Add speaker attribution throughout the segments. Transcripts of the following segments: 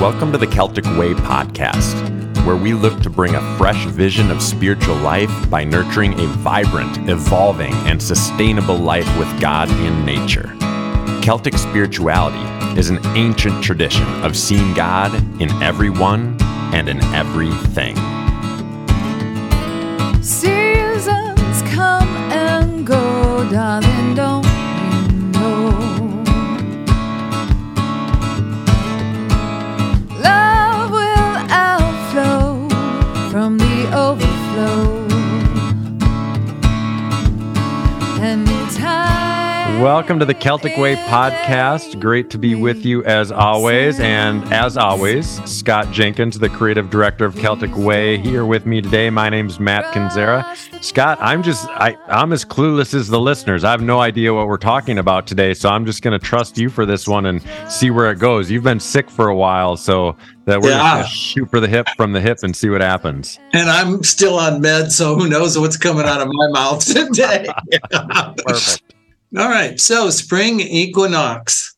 Speaker 1: Welcome to the Celtic Way podcast, where we look to bring a fresh vision of spiritual life by nurturing a vibrant, evolving, and sustainable life with God in nature. Celtic spirituality is an ancient tradition of seeing God in everyone and in everything.
Speaker 2: Seasons come and go, darling,
Speaker 1: Welcome to the Celtic Way podcast. Great to be with you as always. And as always, Scott Jenkins, the creative director of Celtic Way, here with me today. My name's Matt Kinzera. Scott, I'm just I, I'm as clueless as the listeners. I have no idea what we're talking about today, so I'm just gonna trust you for this one and see where it goes. You've been sick for a while, so that we're
Speaker 3: Yeah.
Speaker 1: gonna shoot for the hip from the hip and see what happens.
Speaker 3: and I'm still on meds, so who knows what's coming out of my mouth today.
Speaker 1: Perfect.
Speaker 3: All right. So, spring equinox.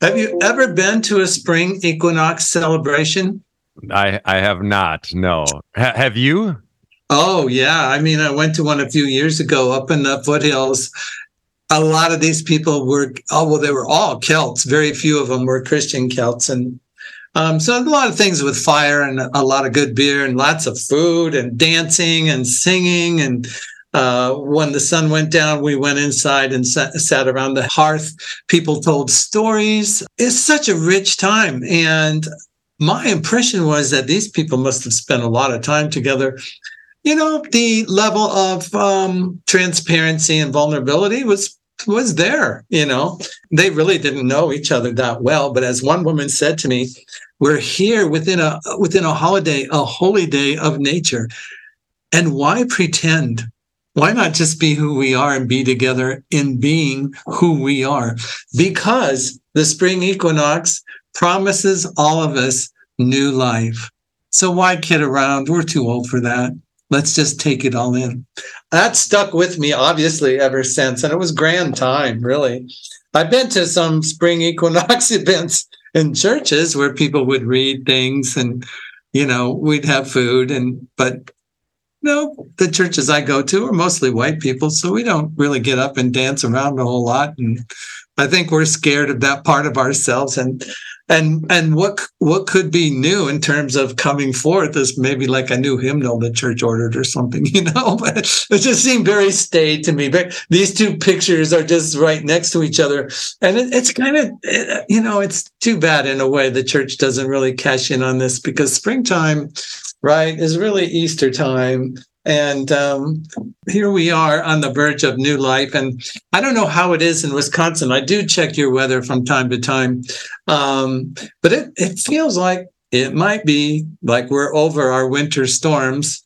Speaker 3: Have you ever been to a spring equinox celebration?
Speaker 1: I I have not. No. Ha- have you?
Speaker 3: Oh, yeah. I mean, I went to one a few years ago up in the foothills. A lot of these people were, oh, well, they were all Celts. Very few of them were Christian Celts. And um, so a lot of things with fire and a lot of good beer and lots of food and dancing and singing. And uh, when the sun went down, we went inside and sat, sat around the hearth. People told stories. It's such a rich time. And my impression was that these people must have spent a lot of time together you know the level of um, transparency and vulnerability was was there you know they really didn't know each other that well but as one woman said to me we're here within a within a holiday a holy day of nature and why pretend why not just be who we are and be together in being who we are because the spring equinox promises all of us new life so why kid around we're too old for that let's just take it all in. That stuck with me, obviously, ever since. And it was grand time, really. I've been to some spring equinox events in churches where people would read things and, you know, we'd have food. And, but no, the churches I go to are mostly white people. So we don't really get up and dance around a whole lot. And I think we're scared of that part of ourselves. And, and and what what could be new in terms of coming forth is maybe like a new hymnal the church ordered or something, you know. But it just seemed very staid to me. But these two pictures are just right next to each other, and it, it's kind of you know it's too bad in a way the church doesn't really cash in on this because springtime, right, is really Easter time. And um, here we are on the verge of new life. And I don't know how it is in Wisconsin. I do check your weather from time to time. Um, but it, it feels like it might be like we're over our winter storms.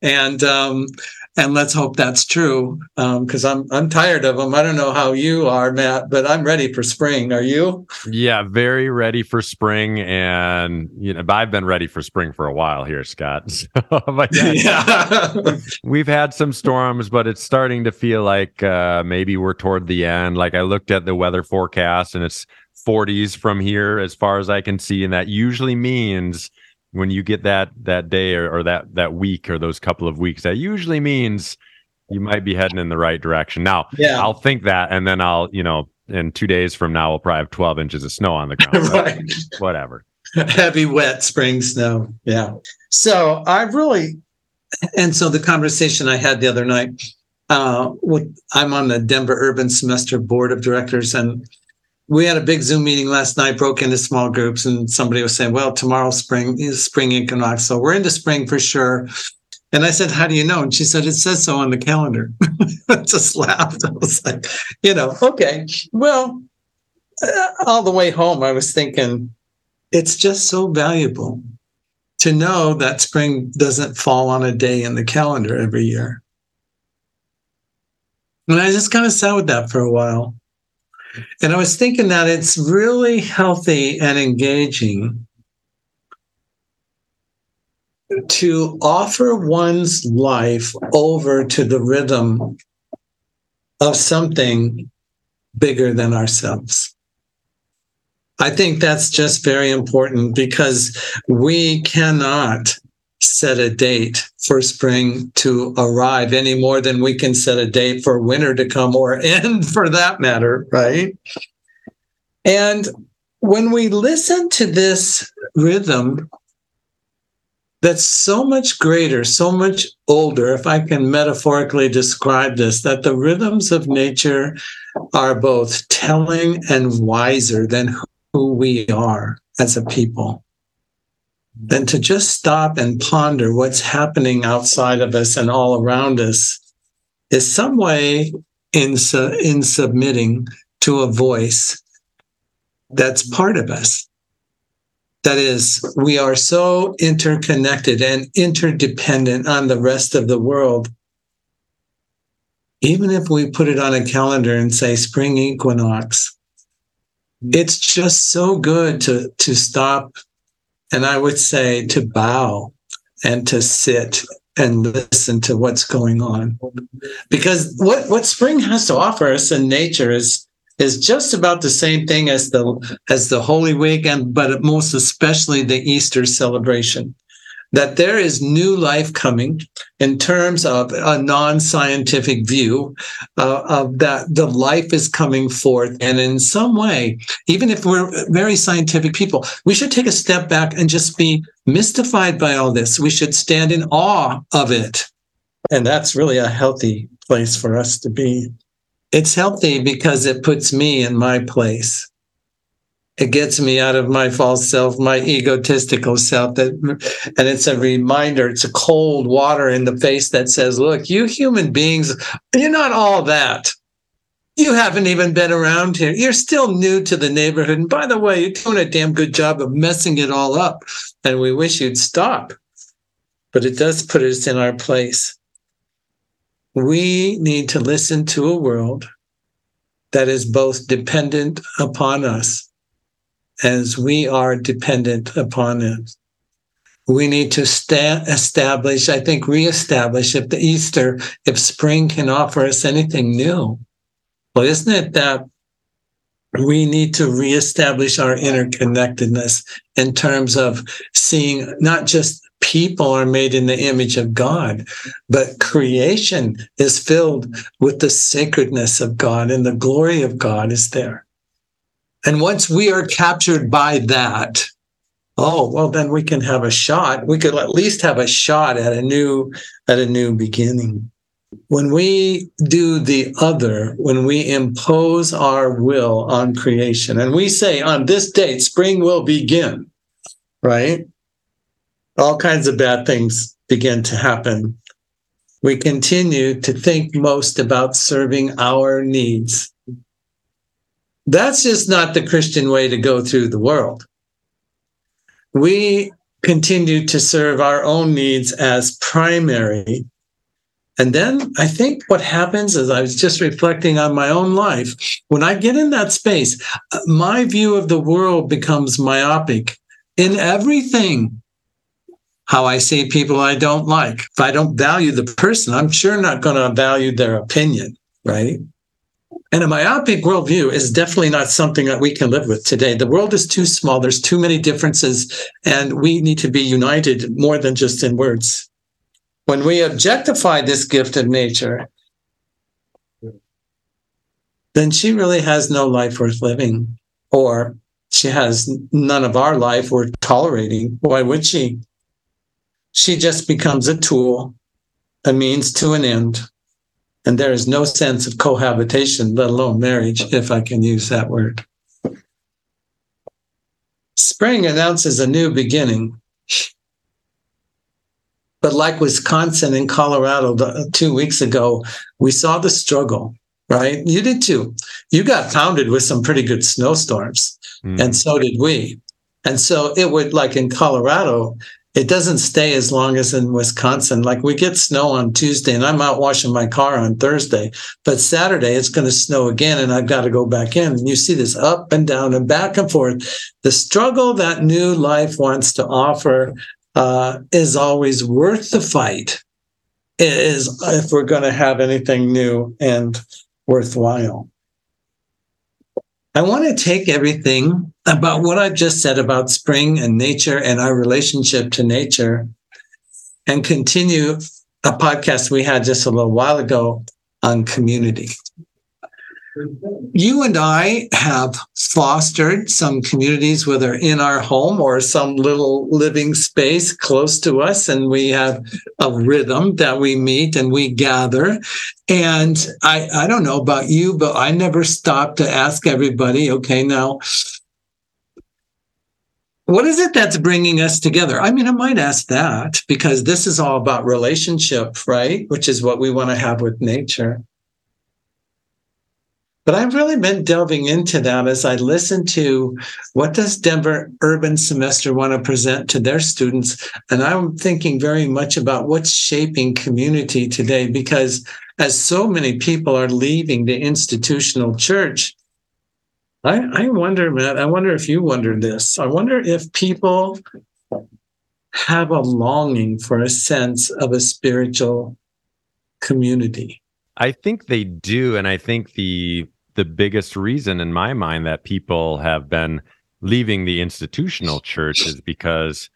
Speaker 3: And um, and let's hope that's true because I'm I'm tired of them. I don't know how you are, Matt, but I'm ready for spring. Are you?
Speaker 1: Yeah, very ready for spring, and you know, I've been ready for spring for a while here, Scott. So, but yeah,
Speaker 3: yeah.
Speaker 1: we've had some storms, but it's starting to feel like uh, maybe we're toward the end. Like I looked at the weather forecast, and it's 40s from here as far as I can see, and that usually means when you get that that day or, or that that week or those couple of weeks, that usually means you might be heading in the right direction. Now,
Speaker 3: Yeah.
Speaker 1: I'll think that, and then I'll, you know, in two days from now, we'll probably have 12 inches of snow on the ground.
Speaker 3: right.
Speaker 1: Whatever.
Speaker 3: heavy wet spring snow yeah so i really and so the conversation i had the other night uh with i'm on the denver urban semester board of directors and we had a big zoom meeting last night broke into small groups and somebody was saying well tomorrow spring is spring equinox so we're into spring for sure. And i said how do you know? And she said it says so on the calendar. Just laughed. I was like you know okay. Well uh, all the way home i was thinking it's just so valuable to know that spring doesn't fall on a day in the calendar every year. And I just kind of sat with that for a while. And I was thinking that it's really healthy and engaging to offer one's life over to the rhythm of something bigger than ourselves. I think that's just very important because we cannot set a date for spring to arrive any more than we can set a date for winter to come or end for that matter, right? And when we listen to this rhythm that's so much greater, so much older, if I can metaphorically describe this, that the rhythms of nature are both telling and wiser than who we are as a people. Than to just stop and ponder what's happening outside of us and all around us is some way in, su- in submitting to a voice that's part of us. That is, we are so interconnected and interdependent on the rest of the world. Even if we put it on a calendar and say spring equinox, it's just so good to, to stop and I would say to bow and to sit and listen to what's going on. Because what, what spring has to offer us in nature is is just about the same thing as the as the Holy Week and but most especially the Easter celebration. That there is new life coming in terms of a non-scientific view uh, of that the life is coming forth, and in some way, even if we're very scientific people, we should take a step back and just be mystified by all this. We should stand in awe of it, and that's really a healthy place for us to be. It's healthy because it puts me in my place. It gets me out of my false self, my egotistical self. That, and it's a reminder. It's a cold water in the face that says, "Look, you human beings, you're not all that. You haven't even been around here. You're still new to the neighborhood. And by the way, you're doing a damn good job of messing it all up. And we wish you'd stop. But it does put us in our place we need to listen to a world that is both dependent upon us as we are dependent upon it. We need to sta- establish, I think, reestablish if the Easter, if spring can offer us anything new. Well, isn't it that we need to reestablish our interconnectedness in terms of seeing not just people are made in the image of God, but creation is filled with the sacredness of God and the glory of God is there. And once we are captured by that, oh, well, then we can have a shot. We could at least have a shot at a new, at a new beginning. When we do the other, when we impose our will on creation and we say on this date, spring will begin, right? all kinds of bad things begin to happen. We continue to think most about serving our needs. That's just not the Christian way to go through the world. We continue to serve our own needs as primary. And then I think what happens is I was just reflecting on my own life. When I get in that space, my view of the world becomes myopic in everything how I see people I don't like. If I don't value the person, I'm sure not going to value their opinion, right? And a myopic worldview is definitely not something that we can live with today. The world is too small. There's too many differences, and we need to be united more than just in words. When we objectify this gift of nature, then she really has no life worth living, or she has none of our life worth tolerating. Why would she? she just becomes a tool, a means to an end. And there is no sense of cohabitation, let alone marriage, if I can use that word. Spring announces a new beginning. But like Wisconsin and Colorado two weeks ago, we saw the struggle, right? You did too. You got pounded with some pretty good snowstorms, mm. and so did we. And so it would, like in Colorado, it doesn't stay as long as in Wisconsin. Like we get snow on Tuesday and I'm out washing my car on Thursday, but Saturday it's going to snow again and I've got to go back in. And you see this up and down and back and forth. The struggle that new life wants to offer uh, is always worth the fight. Is if we're going to have anything new and worthwhile. I want to take everything about what I've just said about spring and nature and our relationship to nature and continue a podcast we had just a little while ago on community. You and I have fostered some communities, whether in our home or some little living space close to us. And we have a rhythm that we meet and we gather. And I, I don't know about you, but I never stop to ask everybody, okay, now, what is it that's bringing us together? I mean, I might ask that because this is all about relationship, right? Which is what we want to have with nature. But I've really been delving into that as I listen to what does Denver Urban Semester want to present to their students. And I'm thinking very much about what's shaping community today, because as so many people are leaving the institutional church, I, I wonder, Matt, I wonder if you wonder this. I wonder if people have a longing for a sense of a spiritual community.
Speaker 1: I think they do. And I think the the biggest reason in my mind that people have been leaving the institutional church is because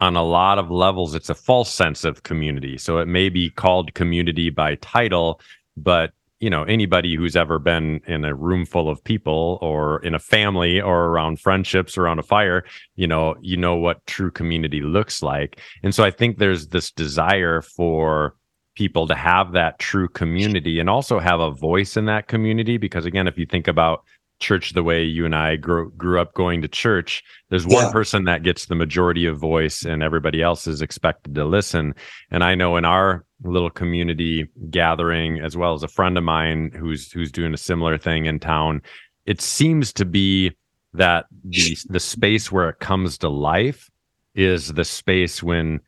Speaker 1: on a lot of levels it's a false sense of community. So it may be called community by title but you know anybody who's ever been in a room full of people or in a family or around friendships or around a fire you know you know what true community looks like. And so i think there's this desire for people to have that true community and also have a voice in that community. Because again, if you think about church the way you and I grew grew up going to church, there's one yeah. person that gets the majority of voice and everybody else is expected to listen. And I know in our little community gathering, as well as a friend of mine who's who's doing a similar thing in town, it seems to be that the the space where it comes to life is the space when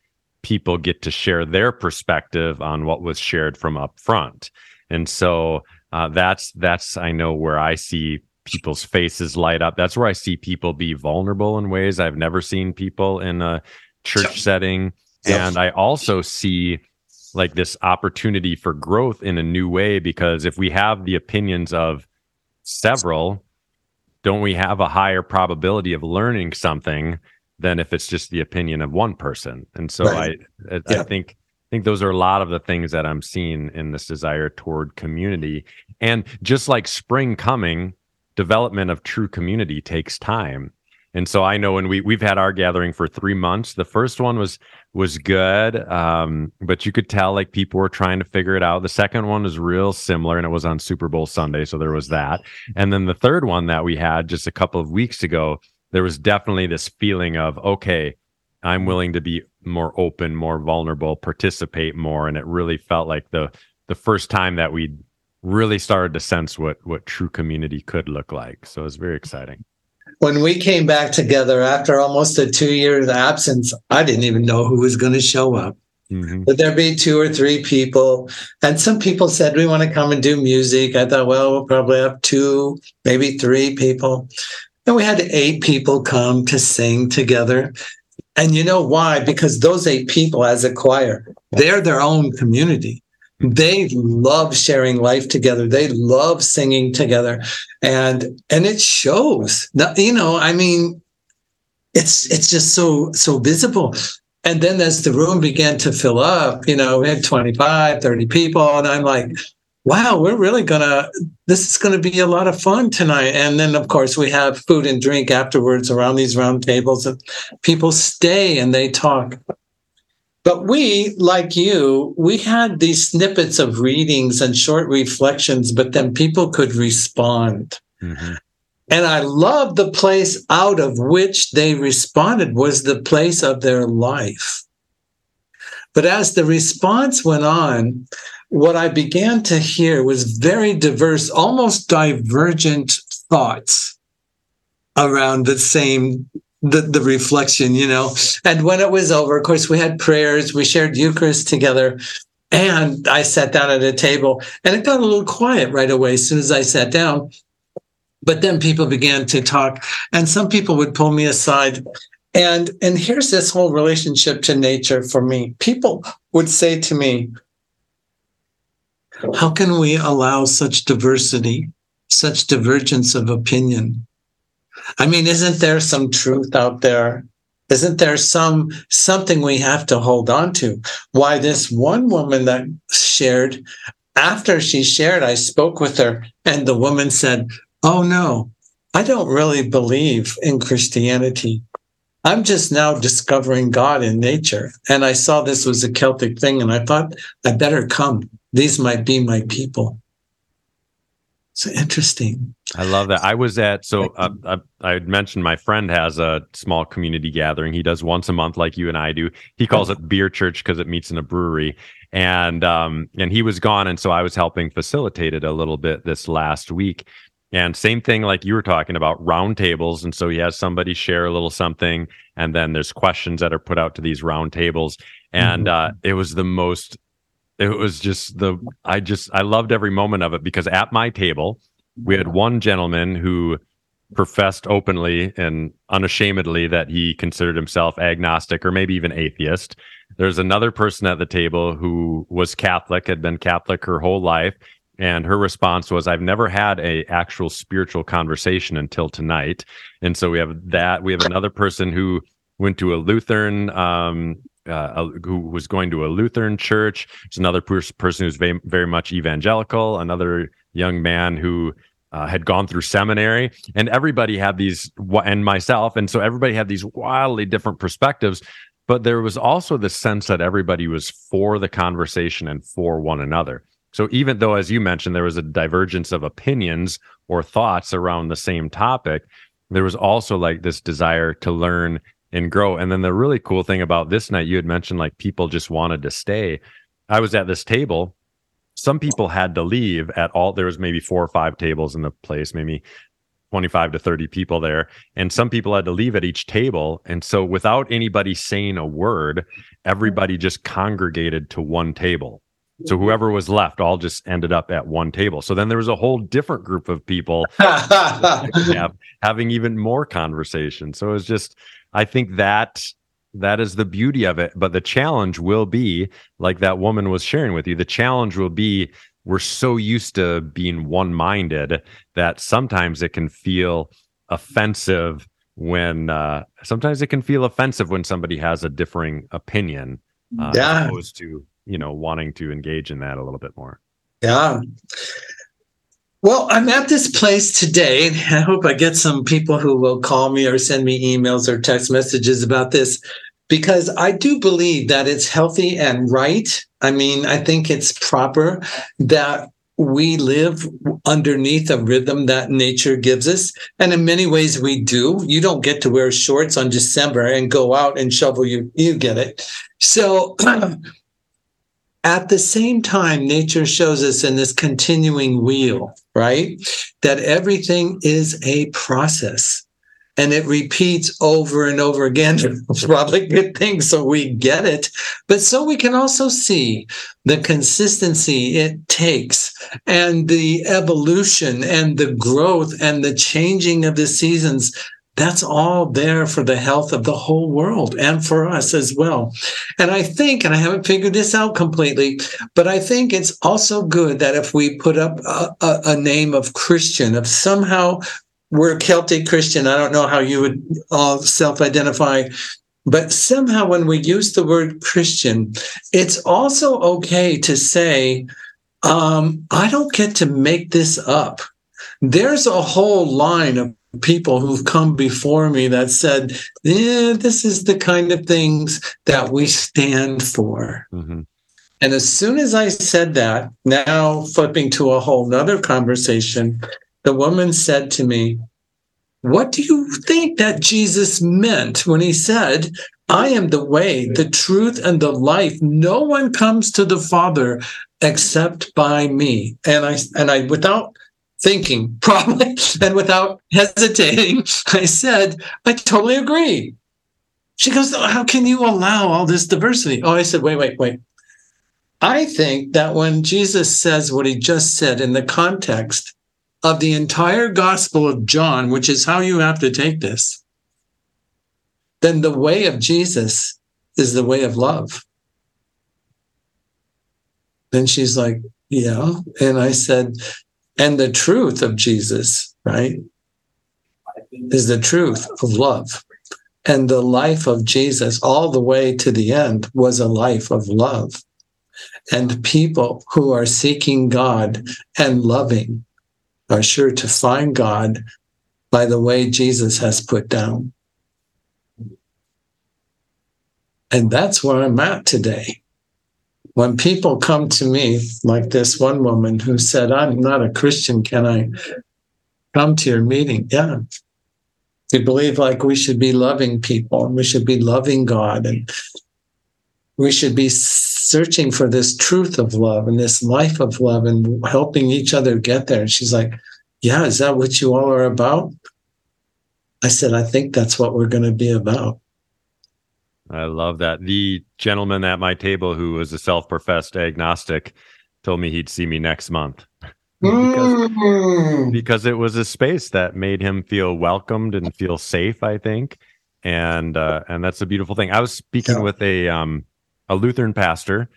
Speaker 1: people get to share their perspective on what was shared from up front. And so uh, that's that's I know where I see people's faces light up. That's where I see people be vulnerable in ways I've never seen people in a church yep. setting. Yep. And I also see like this opportunity for growth in a new way because if we have the opinions of several, don't we have a higher probability of learning something than if it's just the opinion of one person. And so right. I, I, yeah. I think I think those are a lot of the things that I'm seeing in this desire toward community. And just like spring coming, development of true community takes time. And so I know when we we've had our gathering for three months. The first one was was good, um, but you could tell like people were trying to figure it out. The second one was real similar, and it was on Super Bowl Sunday, so there was that. And then the third one that we had just a couple of weeks ago there was definitely this feeling of okay i'm willing to be more open more vulnerable participate more and it really felt like the the first time that we really started to sense what what true community could look like so it was very exciting
Speaker 3: when we came back together after almost a two year absence i didn't even know who was going to show up mm-hmm. Would there be two or three people? And some people said, We want to come and do music. I thought, well, we'll probably have two, maybe three people. And we had eight people come to sing together. And you know why? Because those eight people, as a choir, they're their own community. They love sharing life together. They love singing together, and and it shows. You know, I mean, it's it's just so so visible. And then as the room began to fill up, you know, we had 25, 30 people, and I'm like, wow, we're really gonna, this is gonna be a lot of fun tonight. And then, of course, we have food and drink afterwards around these round tables, and people stay and they talk. But we, like you, we had these snippets of readings and short reflections, but then people could respond. Mm-hmm. And I love the place out of which they responded was the place of their life. But as the response went on, what I began to hear was very diverse, almost divergent thoughts around the same the, the reflection, you know. And when it was over, of course, we had prayers, we shared Eucharist together. And I sat down at a table and it got a little quiet right away as soon as I sat down. But then people began to talk, and some people would pull me aside. And and here's this whole relationship to nature for me. People would say to me, how can we allow such diversity such divergence of opinion? I mean, isn't there some truth out there? Isn't there some something we have to hold on to? Why this one woman that shared, after she shared, I spoke with her, and the woman said, Oh no, I don't really believe in Christianity. I'm just now discovering God in nature. And I saw this was a Celtic thing, and I thought I better come. These might be my people. So interesting.
Speaker 1: I love that. I was at so uh, I, I mentioned my friend has a small community gathering. He does once a month, like you and I do. He calls it beer church because it meets in a brewery, and um and he was gone, and so I was helping facilitate it a little bit this last week. And same thing, like you were talking about round tables. And so he has somebody share a little something, and then there's questions that are put out to these round tables. And mm-hmm. uh, it was the most it was just the I just I loved every moment of it because at my table we had one gentleman who professed openly and unashamedly that he considered himself agnostic or maybe even atheist. There's another person at the table who was Catholic, had been Catholic her whole life, and her response was I've never had a actual spiritual conversation until tonight. And so we have that. We have another person who went to a Lutheran um, uh, who was going to a Lutheran church. There's another pers- person who's very, very much evangelical. Another young man who uh, had gone through seminary, and everybody had these, and myself, and so everybody had these wildly different perspectives. But there was also the sense that everybody was for the conversation and for one another. So even though, as you mentioned, there was a divergence of opinions or thoughts around the same topic, there was also like this desire to learn and grow. And then the really cool thing about this night, you had mentioned like people just wanted to stay. I was at this table. Some people had to leave at all. There was maybe four or five tables in the place, maybe 25 to 30 people there. And some people had to leave at each table. And so without anybody saying a word, mm-hmm. everybody just congregated to one table. So whoever was left all just ended up at one table. So then there was a whole different group of people have, having even more conversation. So it was just I think that that is the beauty of it. But the challenge will be, like that woman was sharing with you, the challenge will be we're so used to being one minded that sometimes it can feel offensive when uh, sometimes it can feel offensive when somebody has a differing opinion uh, yeah. as opposed to you know wanting to engage in that a little bit more
Speaker 3: yeah well, I'm at this place today, I hope I get some people who will call me or send me emails or text messages about this because I do believe that it's healthy and right. I mean, I think it's proper that we live underneath a rhythm that nature gives us. And in many ways, we do. You don't get to wear shorts on December and go out and shovel you, you get it. So, At the same time, nature shows us in this continuing wheel, right? That everything is a process and it repeats over and over again. It's probably a good thing so we get it, but so we can also see the consistency it takes and the evolution and the growth and the changing of the seasons that's all there for the health of the whole world and for us as well. And I think, and I haven't figured this out completely, but I think it's also good that if we put up a, a, a name of Christian, of somehow we're Celtic Christian, I don't know how you would all self identify. But somehow, when we use the word Christian, it's also okay to say, um, I don't get to make this up. There's a whole line of people who've come before me that said, yeah, this is the kind of things that we stand for. Mm-hmm. And as soon as I said that, now flipping to a whole nother conversation, the woman said to me, What do you think that Jesus meant when he said, I am the way, the truth, and the life. No one comes to the Father except by me. And I and I without thinking, probably, and without hesitating, I said, I totally agree. She goes, oh, How can you allow all this diversity? Oh, I said, Wait, wait, wait. I think that when Jesus says what he just said in the context of the entire Gospel of John, which is how you have to take this, then the way of Jesus is the way of love. Then she's like, Yeah. And I said, And the truth of Jesus, right, is the truth of love. And the life of Jesus, all the way to the end, was a life of love. And people who are seeking God and loving are sure to find God by the way Jesus has put down. And that's where I'm at today. When people come to me, like this one woman who said, I'm not a Christian, can I come to your meeting? Yeah, we believe like we should be loving people and we should be loving God and we should be searching for this truth of love and this life of love and helping each other get there. And she's like, Yeah, is that what you all are about? I said, I think that's what we're going to be about.
Speaker 1: I love that. The gentleman at my table who was a self professed agnostic told me he'd see me next month because,
Speaker 3: Mm.
Speaker 1: because it was a space that made him feel welcomed and feel safe i think and uh, and that's a beautiful thing i was speaking
Speaker 3: Yeah.
Speaker 1: with a um a lutheran pastor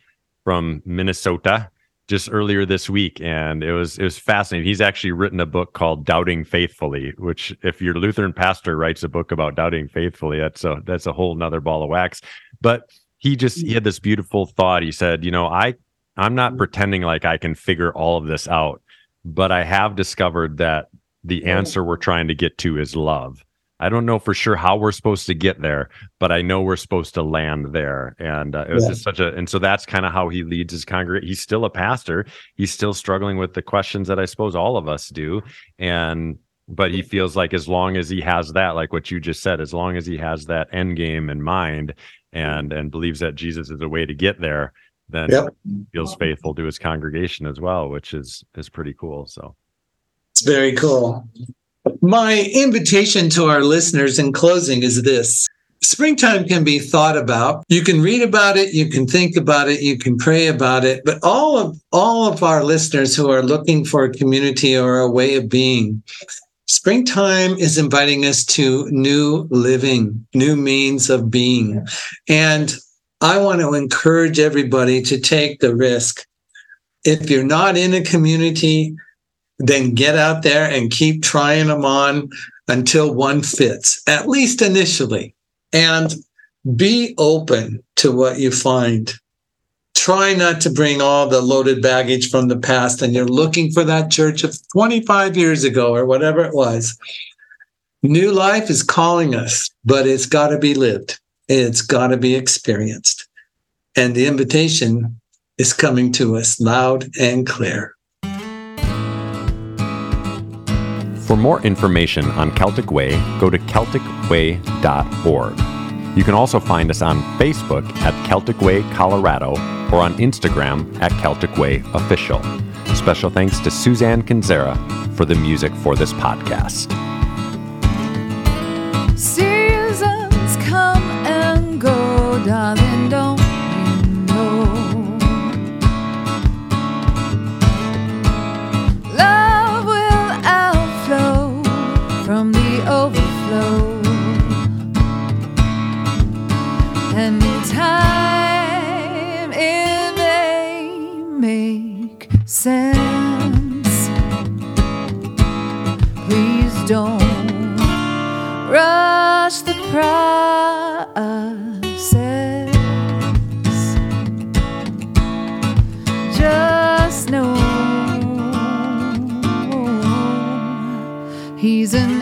Speaker 1: from minnesota just earlier this week and it was it was fascinating. He's actually written a book called doubting faithfully which if your lutheran pastor writes a book about doubting faithfully that's a that's a whole nother ball of wax. But he just he had this beautiful thought. He said you know i i'm not mm-hmm. pretending like i can figure all of this out but I have discovered that the answer we're trying to get to is love. I don't know for sure how we're supposed to get there, but I know we're supposed to land there. And uh, it was
Speaker 3: Yeah.
Speaker 1: just such a, and so that's kind of how he leads his congregation. He's still a pastor. He's still struggling with the questions that I suppose all of us do. And, but he feels like as long as he has that, like what you just said, as long as he has that end game in mind and, and believes that Jesus is a way to get there, then
Speaker 3: Yep.
Speaker 1: feels faithful to his congregation as well, which is is pretty cool. So
Speaker 3: It's very cool. My invitation to our listeners in closing is this. Springtime can be thought about. You can read about it, you can think about it, you can pray about it, but all of all of our listeners who are looking for a community or a way of being, springtime is inviting us to new living, new means of being. And I want to encourage everybody to take the risk. If you're not in a community, then get out there and keep trying them on until one fits, at least initially. And be open to what you find. Try not to bring all the loaded baggage from the past and you're looking for that church of 25 years ago or whatever it was. New life is calling us, but it's got to be lived. It's got to be experienced. And the invitation is coming to us loud and clear.
Speaker 1: For more information on Celtic Way, go to CelticWay.org. You can also find us on Facebook at Celtic Way Colorado or on Instagram at Celtic Way Official. Special thanks to Suzanne Kinzera for the music for this podcast.
Speaker 2: Seasons come and go, darling, process. Just know he's in